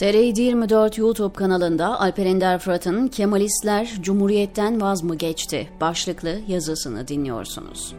TR 24 YouTube kanalında Alper Ender Fırat'ın Kemalistler Cumhuriyet'ten vaz mı geçti başlıklı yazısını dinliyorsunuz.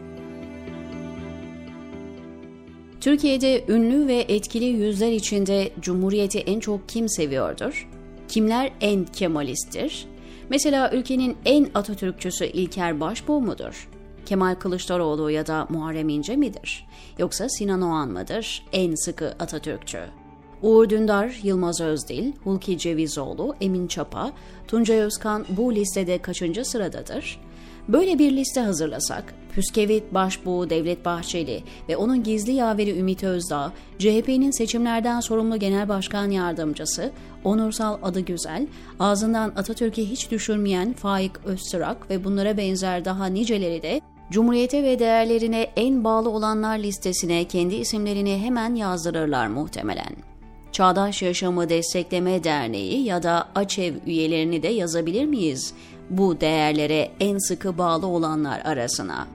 Türkiye'de ünlü ve etkili yüzler içinde Cumhuriyeti en çok kim seviyordur? Kimler en Kemalisttir? Mesela ülkenin en Atatürkçüsü İlker Başbuğ mudur? Kemal Kılıçdaroğlu ya da Muharrem İnce midir? Yoksa Sinan Oğan mıdır en sıkı Atatürkçü? Uğur Dündar, Yılmaz Özdil, Hulki Cevizoğlu, Emin Çapa, Tuncay Özkan bu listede kaçıncı sıradadır? Böyle bir liste hazırlasak, Püskevit Başbuğ Devlet Bahçeli ve onun gizli yaveri Ümit Özdağ, CHP'nin seçimlerden sorumlu Genel Başkan Yardımcısı, Onursal Adı Güzel, ağzından Atatürk'ü hiç düşürmeyen Faik Öztürk ve bunlara benzer daha niceleri de Cumhuriyete ve değerlerine en bağlı olanlar listesine kendi isimlerini hemen yazdırırlar muhtemelen. Çağdaş Yaşamı Destekleme Derneği ya da AÇEV üyelerini de yazabilir miyiz bu değerlere en sıkı bağlı olanlar arasına?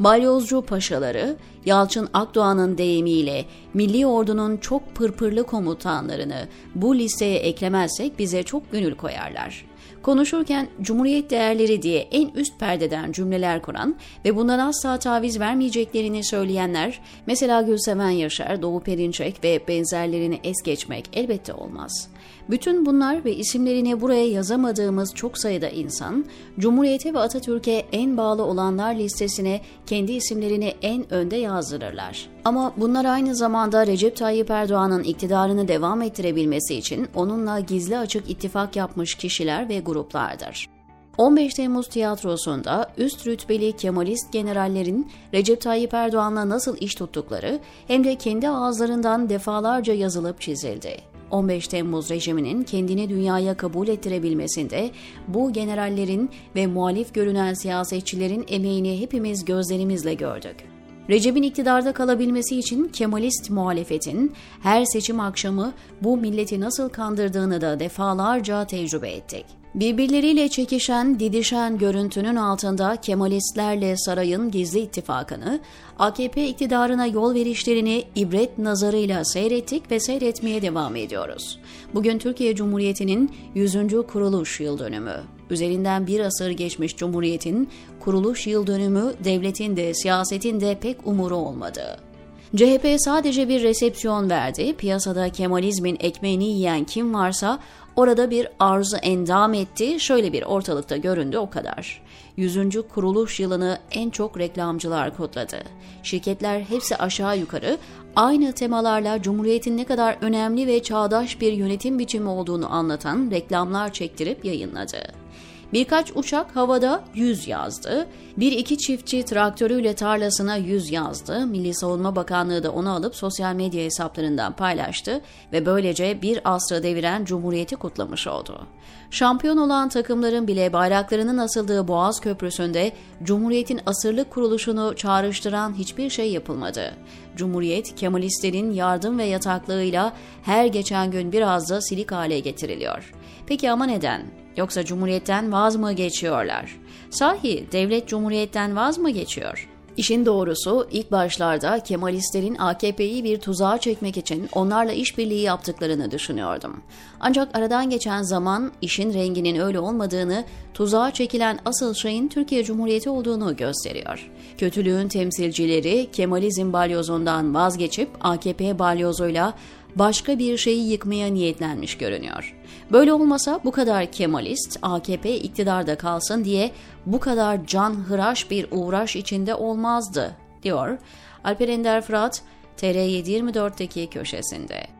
Balyozcu paşaları, Yalçın Akdoğan'ın deyimiyle Milli Ordu'nun çok pırpırlı komutanlarını bu listeye eklemezsek bize çok gönül koyarlar. Konuşurken Cumhuriyet değerleri diye en üst perdeden cümleler kuran ve bundan asla taviz vermeyeceklerini söyleyenler, mesela Gülseven Yaşar, Doğu Perinçek ve benzerlerini es geçmek elbette olmaz. Bütün bunlar ve isimlerini buraya yazamadığımız çok sayıda insan, Cumhuriyete ve Atatürk'e en bağlı olanlar listesine kendi isimlerini en önde yazdırırlar. Ama bunlar aynı zamanda Recep Tayyip Erdoğan'ın iktidarını devam ettirebilmesi için onunla gizli açık ittifak yapmış kişiler ve gruplardır. 15 Temmuz tiyatrosunda üst rütbeli Kemalist generallerin Recep Tayyip Erdoğan'la nasıl iş tuttukları hem de kendi ağızlarından defalarca yazılıp çizildi. 15 Temmuz rejiminin kendini dünyaya kabul ettirebilmesinde bu generallerin ve muhalif görünen siyasetçilerin emeğini hepimiz gözlerimizle gördük. Recep'in iktidarda kalabilmesi için Kemalist muhalefetin her seçim akşamı bu milleti nasıl kandırdığını da defalarca tecrübe ettik. Birbirleriyle çekişen, didişen görüntünün altında Kemalistlerle sarayın gizli ittifakını, AKP iktidarına yol verişlerini ibret nazarıyla seyrettik ve seyretmeye devam ediyoruz. Bugün Türkiye Cumhuriyeti'nin 100. kuruluş yıl dönümü. Üzerinden bir asır geçmiş Cumhuriyet'in kuruluş yıl dönümü devletin de siyasetin de pek umuru olmadı. CHP sadece bir resepsiyon verdi. Piyasada Kemalizmin ekmeğini yiyen kim varsa orada bir arzu endam etti. Şöyle bir ortalıkta göründü o kadar. 100. kuruluş yılını en çok reklamcılar kutladı. Şirketler hepsi aşağı yukarı aynı temalarla Cumhuriyet'in ne kadar önemli ve çağdaş bir yönetim biçimi olduğunu anlatan reklamlar çektirip yayınladı. Birkaç uçak havada 100 yazdı. Bir iki çiftçi traktörüyle tarlasına 100 yazdı. Milli Savunma Bakanlığı da onu alıp sosyal medya hesaplarından paylaştı ve böylece bir asra deviren Cumhuriyeti kutlamış oldu. Şampiyon olan takımların bile bayraklarının asıldığı Boğaz Köprüsü'nde Cumhuriyet'in asırlık kuruluşunu çağrıştıran hiçbir şey yapılmadı. Cumhuriyet, Kemalistlerin yardım ve yataklığıyla her geçen gün biraz da silik hale getiriliyor. Peki ama neden? Yoksa Cumhuriyet'ten vaz mı geçiyorlar? Sahi devlet Cumhuriyet'ten vaz mı geçiyor? İşin doğrusu ilk başlarda Kemalistlerin AKP'yi bir tuzağa çekmek için onlarla işbirliği yaptıklarını düşünüyordum. Ancak aradan geçen zaman işin renginin öyle olmadığını, tuzağa çekilen asıl şeyin Türkiye Cumhuriyeti olduğunu gösteriyor. Kötülüğün temsilcileri Kemalizm balyozundan vazgeçip AKP balyozuyla başka bir şeyi yıkmaya niyetlenmiş görünüyor. Böyle olmasa bu kadar Kemalist, AKP iktidarda kalsın diye bu kadar can hıraş bir uğraş içinde olmazdı, diyor Alper Ender Fırat, TR724'deki köşesinde.